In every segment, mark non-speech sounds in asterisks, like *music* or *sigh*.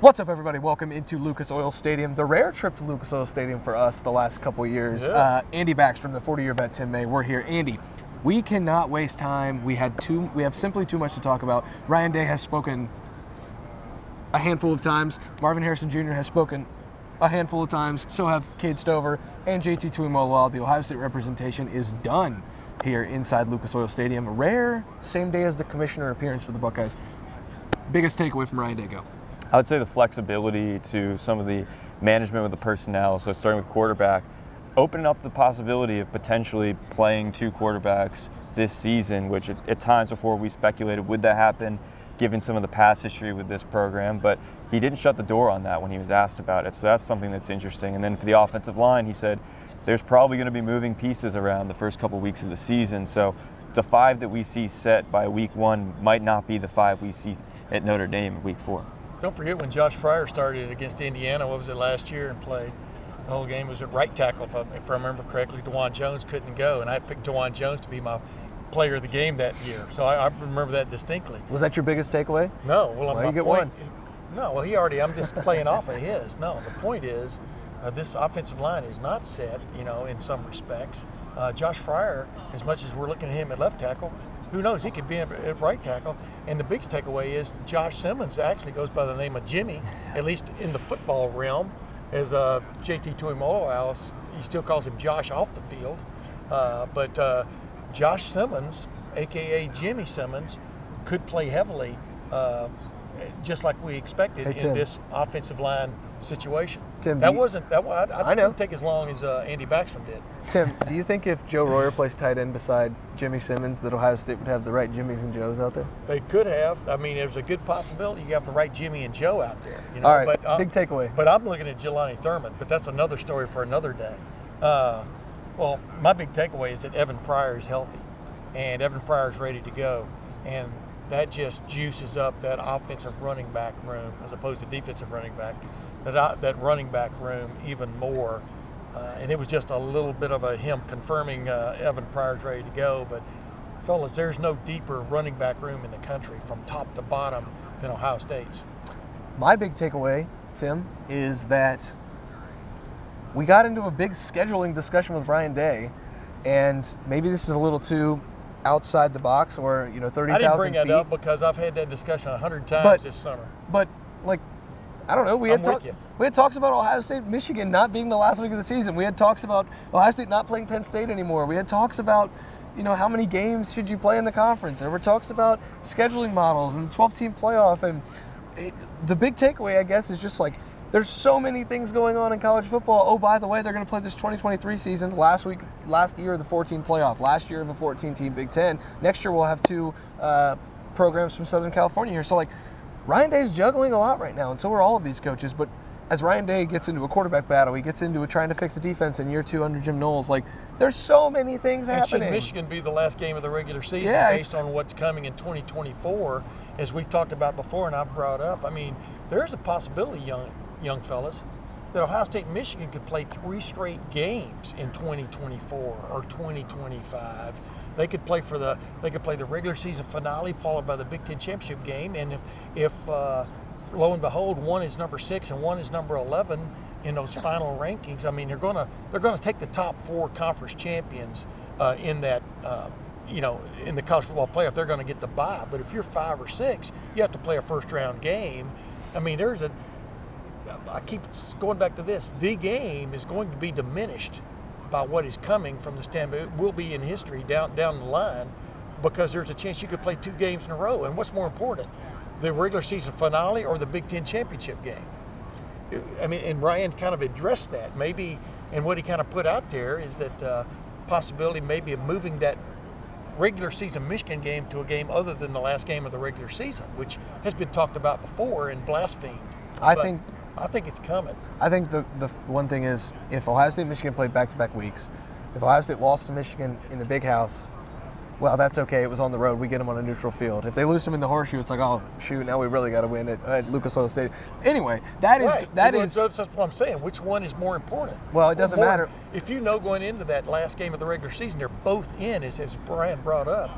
What's up, everybody? Welcome into Lucas Oil Stadium, the rare trip to Lucas Oil Stadium for us the last couple years. Yeah. Uh, Andy Backstrom, the 40-year vet Tim May, we're here. Andy, we cannot waste time. We had too, we have simply too much to talk about. Ryan Day has spoken a handful of times. Marvin Harrison Jr. has spoken a handful of times. So have Cade Stover and JT Tuimoloau. The Ohio State representation is done here inside Lucas Oil Stadium. Rare, same day as the commissioner appearance for the Buckeyes. Biggest takeaway from Ryan Day, go. I would say the flexibility to some of the management with the personnel. So starting with quarterback, opening up the possibility of potentially playing two quarterbacks this season, which at, at times before we speculated would that happen, given some of the past history with this program. But he didn't shut the door on that when he was asked about it. So that's something that's interesting. And then for the offensive line, he said there's probably going to be moving pieces around the first couple weeks of the season. So the five that we see set by week one might not be the five we see at Notre Dame in week four. Don't forget when Josh Fryer started against Indiana. What was it last year and played? The whole game was at right tackle, if I, if I remember correctly. Dawand Jones couldn't go, and I picked Dawand Jones to be my player of the game that year. So I, I remember that distinctly. Was that your biggest takeaway? No, well, Well, you get point, one. No, well, he already. I'm just playing off of his. No, the point is, uh, this offensive line is not set. You know, in some respects, uh, Josh Fryer, as much as we're looking at him at left tackle, who knows? He could be at right tackle. And the biggest takeaway is Josh Simmons actually goes by the name of Jimmy, at least in the football realm, as uh, JT Tuimoloau. He still calls him Josh off the field, uh, but uh, Josh Simmons, aka Jimmy Simmons, could play heavily, uh, just like we expected Hey, in this offensive line situation. Tim, that wasn't that. wa- I, I know. didn't take as long as uh, Andy Backstrom did. Tim, do you think if Joe Royer plays tight end beside Jimmy Simmons, that Ohio State would have the right Jimmys and Joes out there? They could have. I mean, there's a good possibility you have the right Jimmy and Joe out there. You know? All right, but, uh, big takeaway. But I'm looking at Jelani Thurman, but that's another story for another day. Uh, well, my big takeaway is that Evan Pryor is healthy, and Evan Pryor is ready to go, and that just juices up that offensive running back room as opposed to defensive running back. That that running back room even more. Uh, and it was just a little bit of a him confirming uh, Evan Pryor's ready to go, but fellas, there's no deeper running back room in the country from top to bottom than Ohio State's. My big takeaway, Tim, is that we got into a big scheduling discussion with Ryan Day, and maybe this is a little too outside the box, or you know, thirty I didn't thousand bring feet. that up because I've had that discussion a hundred times But- this summer. But like, I don't know. We had talk- we had talks about Ohio State, Michigan not being the last week of the season. We had talks about Ohio State not playing Penn State anymore. We had talks about, you know, how many games should you play in the conference. There were talks about scheduling models and the 12-team playoff. And it, the big takeaway, I guess, is just like there's so many things going on in college football. Oh, by the way, they're going to play this 2023 season. Last week, last year, of the 14 playoff. Last year, of a 14-team Big Ten. Next year, we'll have two uh, programs from Southern California here. So like. Ryan Day's juggling a lot right now, and so are all of these coaches. But as Ryan Day gets into a quarterback battle, he gets into a trying to fix a defense in year two under Jim Knowles. Like, there's so many things And should. Michigan be the last game of the regular season Yeah, based on what's coming in 2024, as we've talked about before and I've brought up? I mean, there is a possibility, young young fellas, that Ohio State and Michigan could play three straight games in 2024 or 2025. They could play for the they could play the regular season finale followed by the Big Ten championship game, and if if uh, lo and behold, one is number six and one is number 11 in those final rankings. I mean, they're gonna they're gonna take the top four conference champions uh, in that. Uh, you know, in the college football playoff, they're going to get the bye. But if you're five or six, you have to play a first round game. I mean, there's a. I keep going back to this. The game is going to be diminished by what is coming from the standpoint. It will be in history down down the line because there's a chance you could play two games in a row. And what's more important, the regular season finale or the Big Ten championship game? I mean, and Ryan kind of addressed that. Maybe, and what he kind of put out there is that uh, possibility maybe of moving that regular season Michigan game to a game other than the last game of the regular season, which has been talked about before and blasphemed. I But think I think it's coming. I think the the one thing is if Ohio State and Michigan played back to back weeks, if Ohio State lost to Michigan in the Big House, well, that's okay. It was on the road. We get them on a neutral field. If they lose them in the horseshoe, it's like, oh shoot, now we really got to win it at Lucas Oil Stadium. Anyway, that is right. that Well, is that's, that's what I'm saying. Which one is more important? Well, it doesn't More- matter. If you know going into that last game of the regular season, they're both in, as, as Ryan brought up.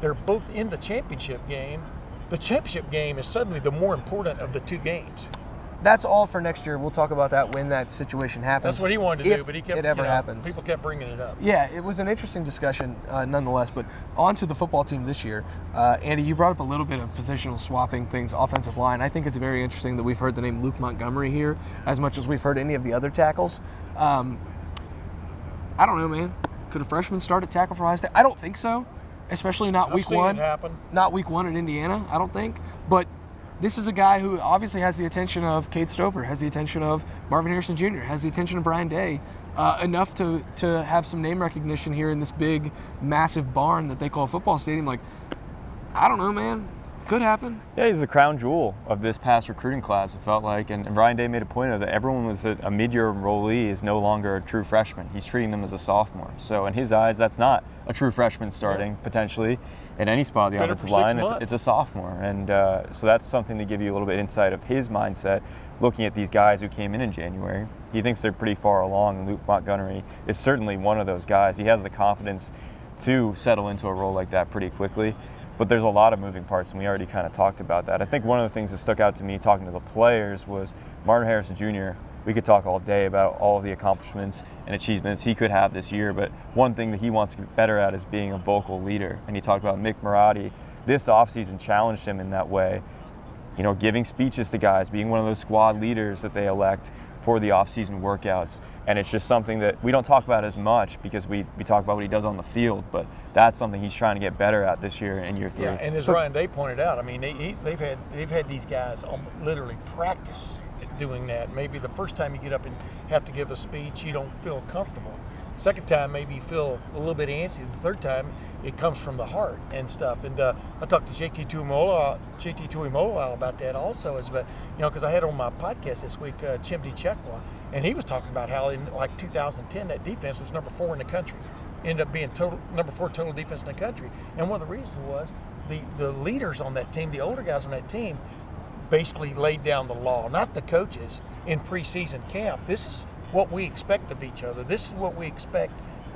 They're both in the championship game. The championship game is suddenly the more important of the two games. That's all for next year. We'll talk about that when that situation happens. That's what he wanted to if do, but he kept. it ever you know, happens. People kept bringing it up. Yeah, it was an interesting discussion uh, nonetheless. But on to the football team this year. Uh, Andy, you brought up a little bit of positional swapping things, offensive line. I think it's very interesting that we've heard the name Luke Montgomery here as much as we've heard any of the other tackles. Um, I don't know, man. Could a freshman start at tackle for Ohio State? I don't think so, especially not I've week seen one. it happen. Not week one in Indiana, I don't think. But this is a guy who obviously has the attention of Cade Stover, has the attention of Marvin Harrison Jr., has the attention of Ryan Day, uh, enough to to have some name recognition here in this big, massive barn that they call a football stadium. Like, I don't know, man. Could happen. Yeah, he's the crown jewel of this past recruiting class, it felt like. And, and Ryan Day made a point of that everyone was a, a mid year enrollee is no longer a true freshman. He's treating them as a sophomore. So, in his eyes, that's not a true freshman starting potentially at any spot of the offensive line. It's, it's a sophomore. And uh, so, that's something to give you a little bit insight of his mindset looking at these guys who came in in January. He thinks they're pretty far along. and Luke Montgomery is certainly one of those guys. He has the confidence to settle into a role like that pretty quickly. But there's a lot of moving parts, and we already kind of talked about that. I think one of the things that stuck out to me talking to the players was Marvin Harrison Jr. We could talk all day about all the accomplishments and achievements he could have this year, but one thing that he wants to get better at is being a vocal leader. And he talked about Mick Marotti. This offseason challenged him in that way you know, giving speeches to guys, being one of those squad leaders that they elect for the off-season workouts. And it's just something that we don't talk about as much because we, we talk about what he does on the field, but that's something he's trying to get better at this year in year three. Yeah, and as Ryan Day pointed out, I mean, they, he, they've had they've had these guys um, literally practice doing that. Maybe the first time you get up and have to give a speech, you don't feel comfortable. Second time, maybe you feel a little bit antsy. The third time, it comes from the heart and stuff. And uh, I talked to JT Tuimoloau, JT Tuimoloau about that also, as but you know, because I had on my podcast this week uh, Chimdi Chekwa, and he was talking about how in like 2010 that defense was number four in the country ended up being total number four total defense in the country. And one of the reasons was the the leaders on that team, the older guys on that team, basically laid down the law, not the coaches in preseason camp. This is what we expect of each other. This is what we expect.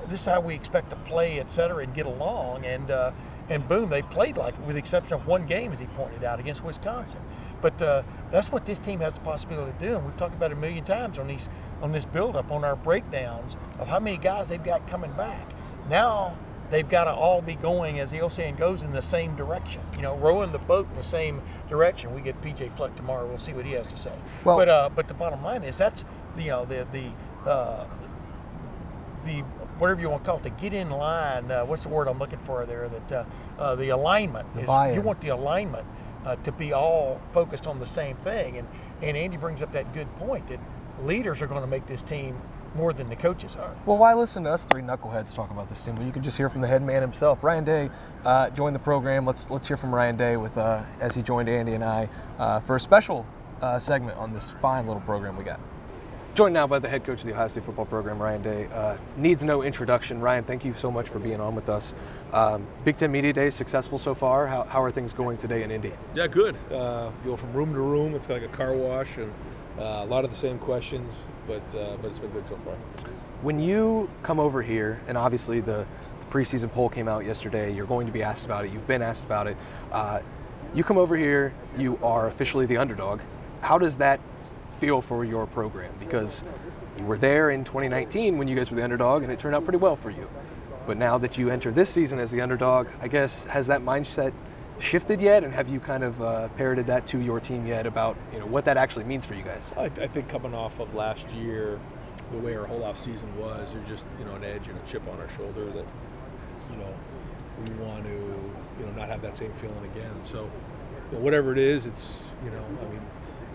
This is how we expect to play, et cetera, and get along. And uh, and boom, they played like it, with the exception of one game, as he pointed out, against Wisconsin. But uh, that's what this team has the possibility of doing. We've talked about it a million times on these on this build-up, on our breakdowns of how many guys they've got coming back. Now they've got to all be going, as the old saying goes, in the same direction. You know, rowing the boat in the same direction. We get PJ Fleck tomorrow. We'll see what he has to say. Well- but uh, but the bottom line is that's you know the the uh, the whatever you want to call it, the get in line. Uh, what's the word I'm looking for there? That uh, uh, the alignment The is buy-in. you want the alignment uh, to be all focused on the same thing. And and Andy brings up that good point that leaders are going to make this team more than the coaches are. Well, why listen to us three knuckleheads talk about this team? Well, you can just hear from the head man himself. Ryan Day uh, joined the program. Let's let's hear from Ryan Day with uh, as he joined Andy and I uh, for a special uh, segment on this fine little program we got. Joined now by the head coach of the Ohio State football program, Ryan Day. Uh, needs no introduction. Ryan, thank you so much for being on with us. Um, Big Ten Media Day successful so far. How, how are things going today in Indy? Yeah, good. Uh, go from room to room. It's like a car wash, and a lot of the same questions, but uh, but it's been good so far. When you come over here, and obviously the, the preseason poll came out yesterday, you're going to be asked about it. You've been asked about it. Uh, you come over here, you are officially the underdog. How does that feel for your program? Because you were there in 2019 when you guys were the underdog, and it turned out pretty well for you. But now that you enter this season as the underdog, I guess has that mindset shifted yet? And have you kind of uh, parroted that to your team yet about you know what that actually means for you guys? I, I think coming off of last year, the way our whole off season was, there's just you know an edge and a chip on our shoulder that you know we want to you know not have that same feeling again. So whatever it is, it's you know I mean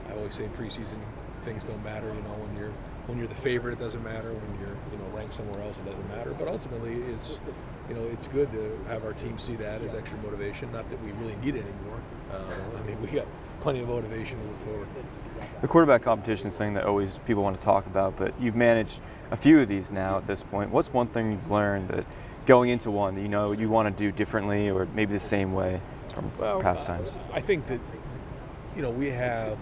I always say preseason things don't matter. You know when you're when you're the favorite, it doesn't matter. When you're you know ranked somewhere else, it doesn't matter. But ultimately, it's you know it's good to have our team see that as extra motivation. Not that we really need it anymore, Um, I mean, we got plenty of motivation to move forward. The quarterback competition is something that always people want to talk about, but you've managed a few of these now at this point. What's one thing you've learned that going into one that you know you want to do differently or maybe the same way from Well, past times? I think that you know we have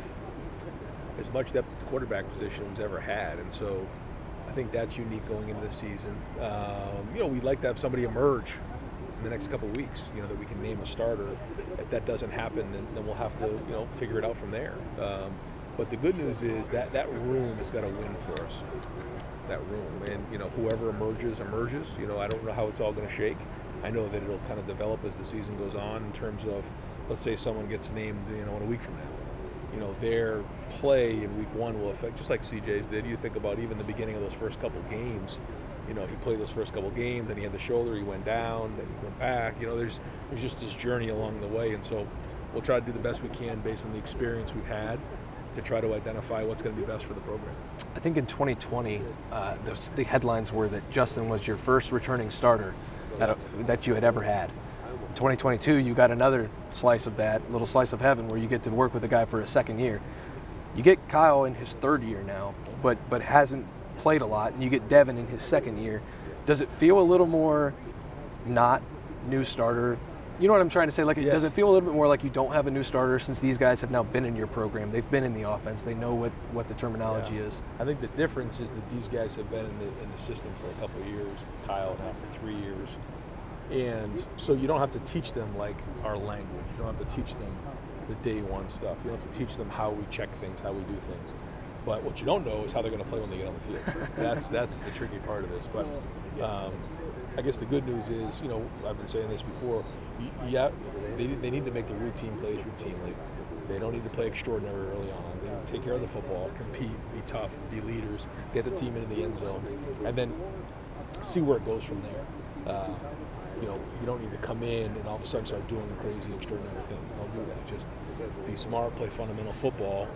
as much depth at the quarterback position as ever had, and so I think that's unique going into the season. Um, you know, we'd like to have somebody emerge in the next couple weeks. You know, that we can name a starter. If that doesn't happen, then, then we'll have to you know figure it out from there. Um, but the good news is that that room has got to win for us. That room, and you know, whoever emerges emerges. You know, I don't know how it's all going to shake. I know that it'll kind of develop as the season goes on in terms of, let's say someone gets named, you know, in a week from now. You know, their play in week one will affect, just like CJ's did. You think about even the beginning of those first couple games. You know, he played those first couple games, and he had the shoulder. He went down, then he went back. You know, there's there's just this journey along the way, and so we'll try to do the best we can based on the experience we've had to try to identify what's going to be best for the program. I think in 2020, uh, those, the headlines were that Justin was your first returning starter that, that you had ever had. In 2022, you got another slice of that, little slice of heaven, where you get to work with a guy for a second year. You get Kyle in his third year now, but but hasn't played a lot, and you get Devin in his second year. Does it feel a little more not new starter? You know what I'm trying to say? Like, Yes. does it feel a little bit more like you don't have a new starter since these guys have now been in your program? They've been in the offense. They know what, what the terminology Yeah. is. I think the difference is that these guys have been in the, in the system for a couple of years. Kyle now for three years, and so you don't have to teach them like our language. You don't have to teach them the day one stuff. You don't have to teach them how we check things, how we do things. But what you don't know is how they're going to play when they get on the field. *laughs* that's that's the tricky part of this. But um, I guess the good news is, you know, I've been saying this before. Yeah, they, they need to make the routine plays routinely. They don't need to play extraordinary early on. They need to take care of the football, compete, be tough, be leaders, get the team into the end zone, and then see where it goes from there. Uh, you know, you don't need to come in and all of a sudden start doing crazy, extraordinary things. Don't do that. Just be smart, play fundamental football.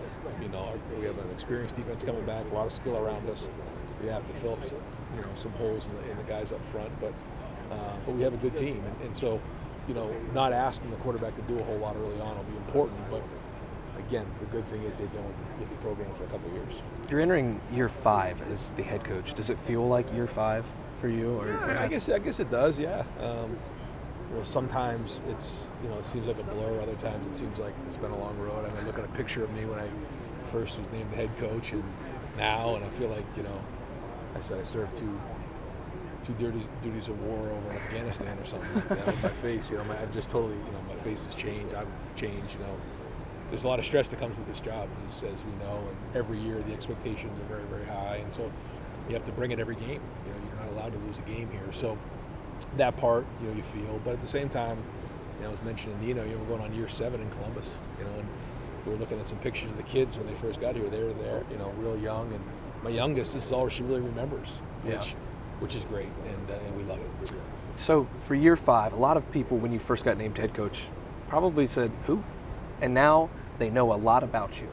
You know, we have an experienced defense coming back, a lot of skill around us. We have to fill up some, you know, some holes in the, in the guys up front, but uh, but we have a good team, and, and so you know, not asking the quarterback to do a whole lot early on will be important, but again, the good thing is they've been with the, with the program for a couple years. You're entering year five as the head coach. Does it feel like year five for you? Or, or I guess I guess it does. Yeah. Um, you know, sometimes it's you know it seems like a blur. Other times it seems like it's been a long road. I mean, look at a picture of me when I first was named the head coach, and now, and I feel like you know, I said I served two two duties duties of war over in Afghanistan or something like that. with my face, you know, my, I've just totally you know my face has changed. I've changed. You know, there's a lot of stress that comes with this job, as, as we know, and every year the expectations are very very high, and so you have to bring it every game. You know, you're not allowed to lose a game here, so that part, you know, you feel. But at the same time, you know, I was mentioning Nina, you know, we're going on year seven in Columbus, you know, and we were looking at some pictures of the kids when they first got here. They were there, you know, real young, and my youngest, this is all she really remembers, which, Yeah. which is great, and, uh, and we love it. So for year five, a lot of people, when you first got named head coach, probably said, "Who?" And now they know a lot about you.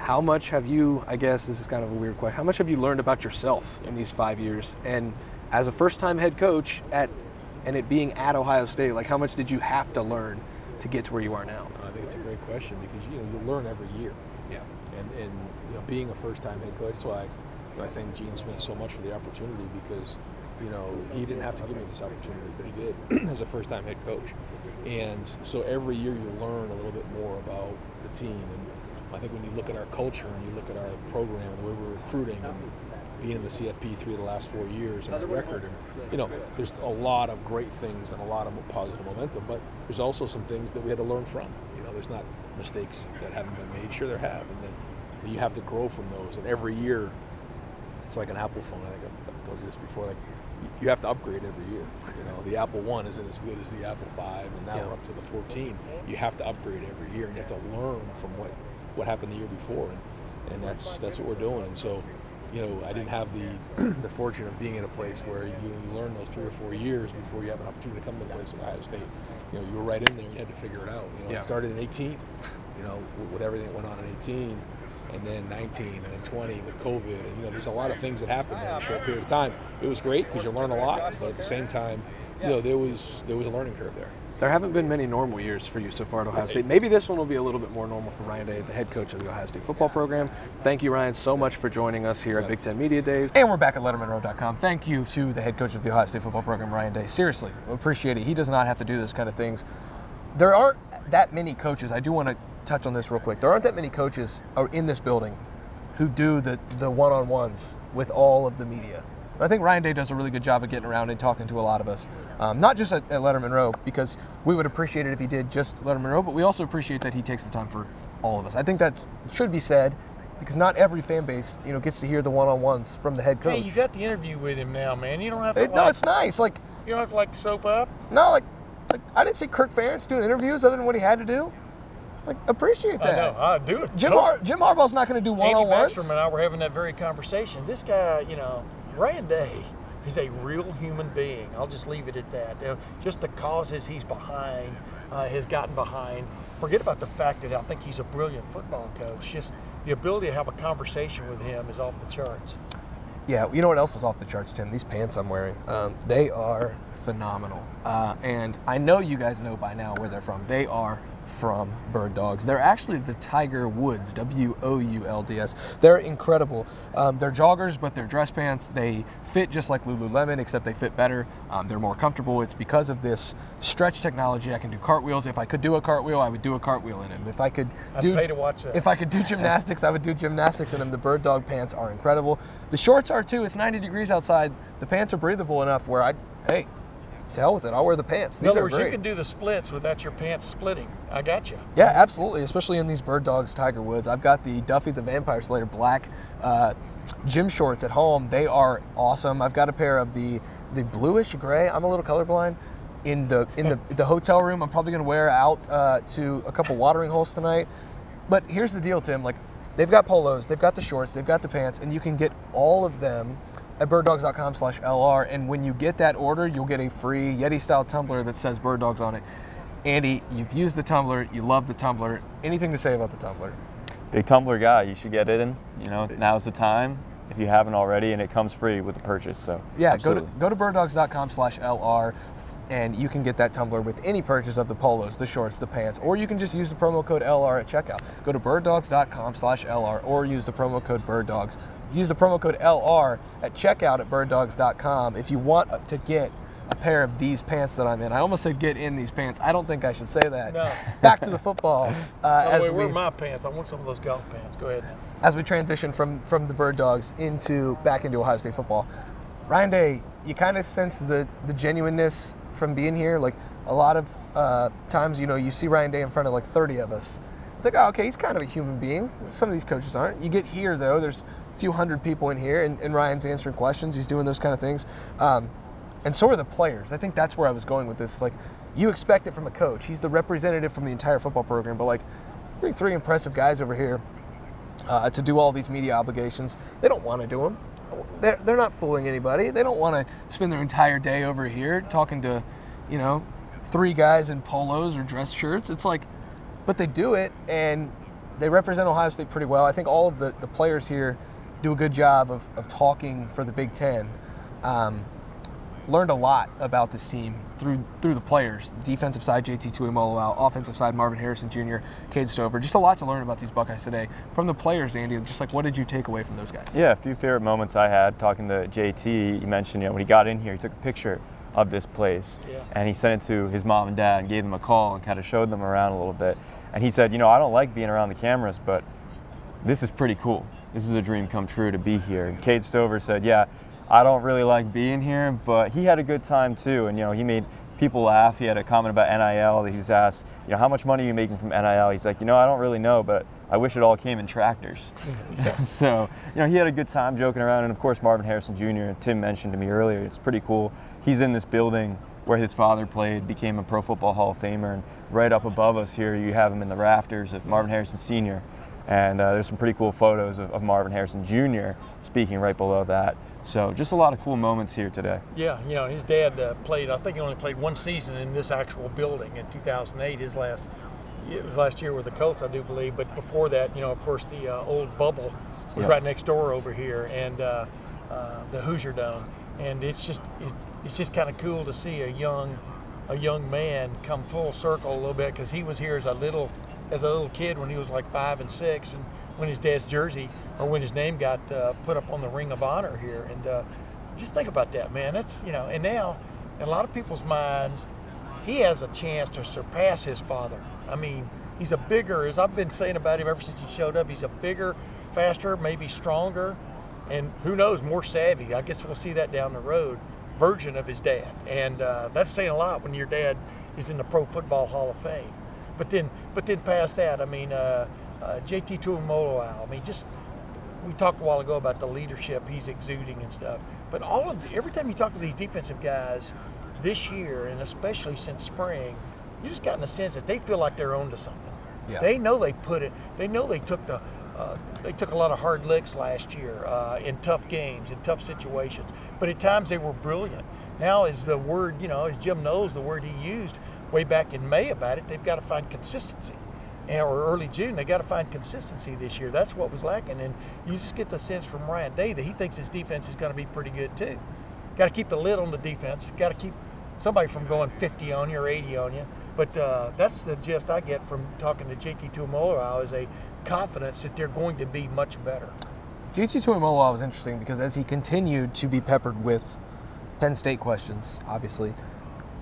How much have you? I guess this is kind of a weird question. How much have you learned about yourself in these five years? And as a first-time head coach at, and it being at Ohio State, like how much did you have to learn to get to where you are now? I think it's a great question because you know you learn every year. Yeah. and, and you know being a first-time head coach. That's why I thank Gene Smith so much for the opportunity because you know he didn't have to give me this opportunity, but he did *clears throat* as a first-time head coach. And so every year you learn a little bit more about the team. And I think when you look at our culture and you look at our program and the way we're recruiting and being in the CFP three of the last four years and our record, and you know, there's a lot of great things and a lot of positive momentum, but there's also some things that we had to learn from. You know, there's not mistakes that haven't been made. Sure, there have, and then you have to grow from those. And every year, it's like an Apple phone. I think I've, told you this before. Like you have to upgrade every year. You know, the Apple One isn't as good as the Apple Five, and now Yeah. we're up to the 14. You have to upgrade every year, and you have to learn from what what happened the year before, and, and that's that's what we're doing. And so, you know, I didn't have the *clears throat* the fortune of being in a place where you, you learn those three or four years before you have an opportunity to come to a place like Ohio State. You know, you were right in there, and you had to figure it out. You know, Yeah. it started in 18. You know, with, with everything that went on in 18 and then 19 and then 20 with COVID. And, you know, there's a lot of things that happened in a short period of time. It was great because you learn a lot, but at the same time, you know, there was there was a learning curve there. There haven't been many normal years for you so far at Ohio State. Maybe this one will be a little bit more normal for Ryan Day, the head coach of the Ohio State football program. Thank you, Ryan, so much for joining us here at Big Ten Media Days. And we're back at LettermenRow.com. Thank you to the head coach of the Ohio State football program, Ryan Day. Seriously, appreciate it. He does not have to do this kind of things. There aren't that many coaches. I do want to touch on this real quick. There aren't that many coaches in this building who do the the one-on-ones with all of the media. I think Ryan Day does a really good job of getting around and talking to a lot of us, um, not just at, at Lettermen Row, because we would appreciate it if he did just Lettermen Row, but we also appreciate that he takes the time for all of us. I think that should be said because not every fan base, you know, gets to hear the one-on-ones from the head coach. Hey, you got the interview with him now, man. You don't have to. It, like, no, it's nice. Like you don't have to like soap up. no, like, like I didn't see Kirk Ferentz doing interviews other than what he had to do. Like appreciate I that. know. I do it. Jim. Har- Jim Harbaugh's not going to do one-on-ones. Backstrom and I were having that very conversation. This guy, you know, Ryan Day, he's a real human being. I'll just leave it at that. Just the causes he's behind, uh, has gotten behind. Forget about the fact that I think he's a brilliant football coach. Just the ability to have a conversation with him is off the charts. Yeah, you know what else is off the charts, Tim? These pants I'm wearing. Um, they are phenomenal. Uh, and I know you guys know by now where they're from. They are from Bird Dogs. They're actually the Tiger Woods, W O U L D S. They're incredible. Um, they're joggers, but they're dress pants. They fit just like Lululemon, except they fit better. Um, they're more comfortable. It's because of this stretch technology. I can do cartwheels. If I could do a cartwheel, I would do a cartwheel in them. If I could I'd do pay to watch that. if I could do gymnastics, I would do gymnastics in them. The bird dog pants are incredible. The shorts are too. It's 90 degrees outside. The pants are breathable enough where I, hey, to hell with it. I'll wear the pants. In other are words, great. you can do the splits without your pants splitting. I got you. Yeah, absolutely. Especially in these Bird Dogs Tiger Woods. I've got the Duffy the Vampire Slayer black uh, gym shorts at home. They are awesome. I've got a pair of the the bluish gray. I'm a little colorblind. In the in the the hotel room, I'm probably going to wear out uh, to a couple watering holes tonight. But here's the deal, Tim. Like they've got polos, they've got the shorts, they've got the pants, and you can get all of them at birddogs.com slash LR. And when you get that order, you'll get a free Yeti style tumbler that says Bird Dogs on it. Andy, you've used the tumbler, you love the tumbler. Anything to say about the tumbler? Big tumbler guy, you should get it in. You know, now's the time if you haven't already, and it comes free with the purchase. So Yeah, absolutely. go to go to birddogs.com slash LR and you can get that tumbler with any purchase of the polos, the shorts, the pants, or you can just use the promo code LR at checkout. Go to birddogs.com slash LR or use the promo code birddogs. Use the promo code LR at checkout at birddogs.com if you want to get a pair of these pants that I'm in. I almost said get in these pants. I don't think I should say that. No. *laughs* Back to the football. *laughs* Uh, the as we, where are my pants? I want some of those golf pants. Go ahead. as we transition from from the Bird Dogs into back into Ohio State football. Ryan Day, you kind of sense the the genuineness from being here. Like a lot of uh, times, you know, you see Ryan Day in front of like 30 of us. It's like, oh, okay, he's kind of a human being. Some of these coaches aren't. You get here though, there's few hundred people in here, and, and Ryan's answering questions. He's doing those kind of things. Um, and so are the players. I think that's where I was going with this. Like, you expect it from a coach. He's the representative from the entire football program. But like, bring three impressive guys over here uh, to do all these media obligations. They don't want to do them. They're, they're not fooling anybody. They don't want to spend their entire day over here talking to, you know, three guys in polos or dress shirts. It's like, but they do it and they represent Ohio State pretty well. I think all of the, the players here do a good job of, of talking for the Big Ten. Um, learned a lot about this team through through the players. Defensive side, JT Tuimoloau. Offensive side, Marvin Harrison Jr., Cade Stover. Just a lot to learn about these Buckeyes today. From the players, Andy, just like what did you take away from those guys? Yeah, a few favorite moments I had talking to JT. You mentioned, you know, when he got in here, he took a picture of this place Yeah. and he sent it to his mom and dad and gave them a call and kind of showed them around a little bit. And he said, you know, I don't like being around the cameras, but this is pretty cool. This is a dream come true to be here. And Cade Stover said, yeah, I don't really like being here, but he had a good time too. And, you know, he made people laugh. He had a comment about NIL that he was asked, you know, how much money are you making from NIL? He's like, you know, I don't really know, but I wish it all came in tractors. *laughs* so, you know, he had a good time joking around. And of course, Marvin Harrison Jr., Tim mentioned to me earlier, it's pretty cool. He's in this building where his father played, became a Pro Football Hall of Famer. And right up above us here, you have him in the rafters of Marvin Harrison Sr. And uh, there's some pretty cool photos of, of Marvin Harrison Jr. speaking right below that. So just a lot of cool moments here today. Yeah, you know, his dad uh, played. I think he only played one season in this actual building in 2008. His last, was last year with the Colts, I do believe. But before that, you know, of course, the uh, old bubble was Yeah. right next door over here, and uh, uh, the Hoosier Dome. And it's just, it, it's just kind of cool to see a young a young man come full circle a little bit because he was here as a little as a little kid when he was like five and six, and when his dad's jersey or when his name got uh, put up on the Ring of Honor here. And uh, just think about that, man. That's you know, and now in a lot of people's minds, he has a chance to surpass his father. I mean, he's a bigger, as I've been saying about him ever since he showed up. He's a bigger, faster, maybe stronger, and who knows, more savvy. I guess we'll see that down the road. Version of his dad, and uh, that's saying a lot when your dad is in the Pro Football Hall of Fame. But then, but then past that, I mean, uh, uh, JT Tuimoloau. I mean, just we talked a while ago about the leadership he's exuding and stuff. But all of the, every time you talk to these defensive guys this year, and especially since spring, you just gotten a sense that they feel like they're on to something. Yeah. They know they put it. They know they took the. Uh, they took a lot of hard licks last year uh, in tough games, in tough situations. But at times they were brilliant. Now, is the word you know, as Jim Knowles, the word he used way back in May about it, they've got to find consistency. And, or early June, they got to find consistency this year. That's what was lacking. And you just get the sense from Ryan Day that he thinks his defense is going to be pretty good too. Got to keep the lid on the defense. Got to keep somebody from going 50 on you or 80 on you. But uh, that's the gist I get from talking to JT Tuimoloau is a confidence that they're going to be much better. JT Tuimoloau was interesting because as he continued to be peppered with Penn State questions, obviously,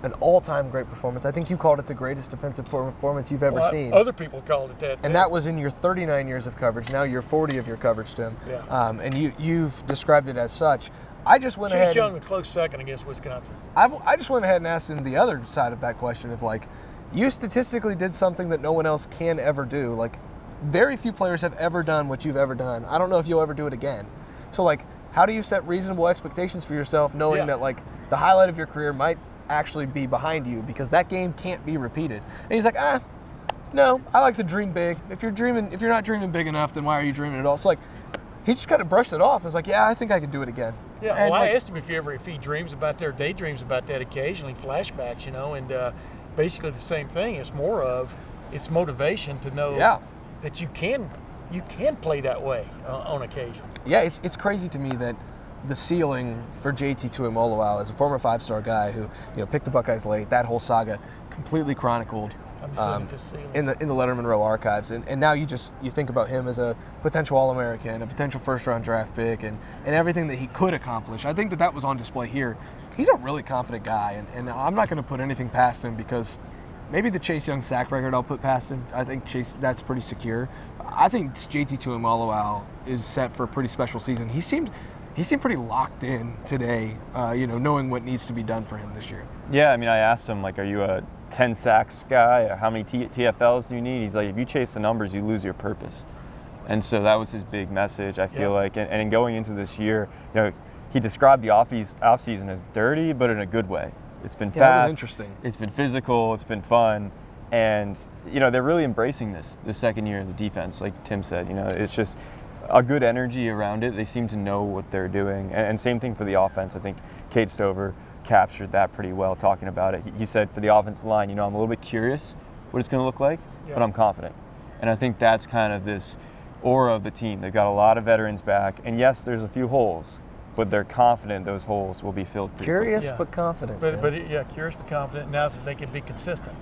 an all-time great performance. I think you called it the greatest defensive performance you've ever Well, seen. Other people called it that. and that was in your 39 years of coverage. Now you're 40 of your coverage, Tim. Yeah. Um, and you you've described it as such. I just went Chase ahead. Young And, a close second against Wisconsin. I, I just went ahead and asked him the other side of that question of like, you statistically did something that no one else can ever do. Like, very few players have ever done what you've ever done. I don't know if you'll ever do it again. So like, how do you set reasonable expectations for yourself, knowing Yeah. that like the highlight of your career might actually be behind you because that game can't be repeated? And he's like, ah, no, I like to dream big. If you're dreaming, if you're not dreaming big enough, then why are you dreaming at all? So like, he just kind of brushed it off. It's like, yeah, I think I could do it again. Yeah, And, well, like, I asked him if he ever if he dreams about that or daydreams about that occasionally, flashbacks, you know, and uh, basically the same thing. It's more of it's motivation to know Yeah. That you can you can play that way uh, on occasion. Yeah, it's, it's crazy to me that the ceiling for JT Tuimoloau as a former five-star guy who you know picked the Buckeyes late, that whole saga completely chronicled I'm just looking at the ceiling. in the in the Lettermen Row archives, and, and now you just you think about him as a potential All-American, a potential first-round draft pick, and, and everything that he could accomplish. I think that that was on display here. He's a really confident guy, and, and I'm not going to put anything past him because maybe the Chase Young sack record I'll put past him. I think Chase that's pretty secure. I think JT Tuimoloau is set for a pretty special season. He seemed he seemed pretty locked in today, uh, you know, knowing what needs to be done for him this year. Yeah, I mean, I asked him like, "Are you a 10 sacks guy? Or how many T- TFLs do you need?" He's like, "If you chase the numbers, you lose your purpose." And so that was his big message. I feel Yeah. like, and, and in going into this year, you know, he described the off off season as dirty, but in a good way. It's been Yeah, fast. interesting. It's been physical. It's been fun, and you know they're really embracing this the second year of the defense. Like Tim said, you know, it's just a good energy around it. They seem to know what they're doing, and, same thing for the offense. I think Kate Stover captured that pretty well talking about it. He, he said for the offensive line, you know, I'm a little bit curious what it's going to look like, but I'm confident, and I think that's kind of this aura of the team. They've got a lot of veterans back, and yes, there's a few holes, but they're confident those holes will be filled. pretty quickly. Curious Yeah. but confident. But Tim. but yeah, curious but confident now that they can be consistent.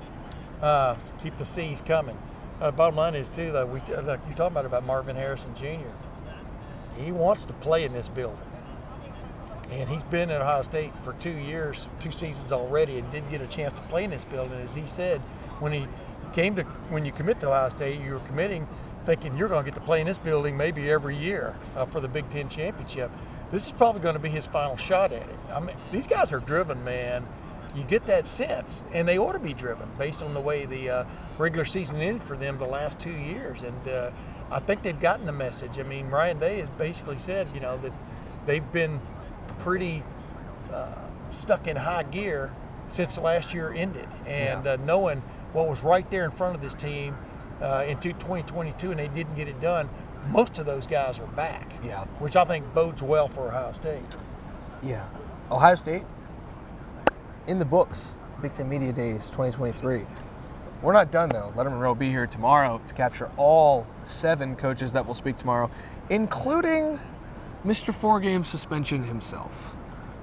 Uh, keep the C's coming. Uh, bottom line is too that we like you're talking about about Marvin Harrison Jr. He wants to play in this building, and he's been at Ohio State for two years, two seasons already, and didn't get a chance to play in this building. As he said, when he came to when you commit to Ohio State, you're committing thinking you're going to get to play in this building maybe every year uh, for the Big Ten championship. This is probably going to be his final shot at it. I mean, these guys are driven, man. You get that sense, and they ought to be driven based on the way the uh, regular season ended for them the last two years. And uh, I think they've gotten the message. I mean, Ryan Day has basically said, you know, that they've been pretty uh, stuck in high gear since last year ended, and Yeah. uh, knowing what was right there in front of this team uh, into 2022, and they didn't get it done. Most of those guys are back, Yeah. which I think bodes well for Ohio State. Yeah. Ohio State in the books. Big Ten Media Days 2023. We're not done though. Lettermen Row will be here tomorrow to capture all seven coaches that will speak tomorrow, including Mr. Four Game Suspension himself.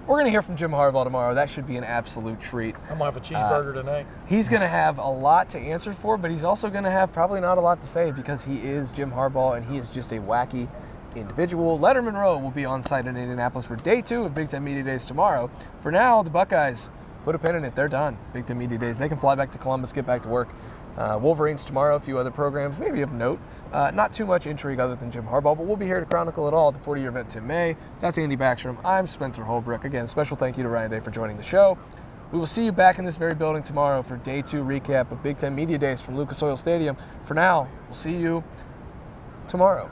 We're going to hear from Jim Harbaugh tomorrow. That should be an absolute treat. I'm gonna have a uh, cheeseburger tonight. He's going to have a lot to answer for, but he's also going to have probably not a lot to say because he is Jim Harbaugh and he is just a wacky individual. Lettermen Row will be on site in Indianapolis for day two of Big Ten Media Days tomorrow. For now, the Buckeyes put a pin in it. They're done. Big Ten Media Days. They can fly back to Columbus, get back to work. Uh, Wolverines tomorrow, a few other programs, maybe of note. Uh, not too much intrigue other than Jim Harbaugh, but we'll be here to chronicle it all at the 40 year event Tim May. That's Andy Backstrom. I'm Spencer Holbrook. Again, special thank you to Ryan Day for joining the show. We will see you back in this very building tomorrow for day two recap of Big Ten Media Days from Lucas Oil Stadium. For now, we'll see you tomorrow.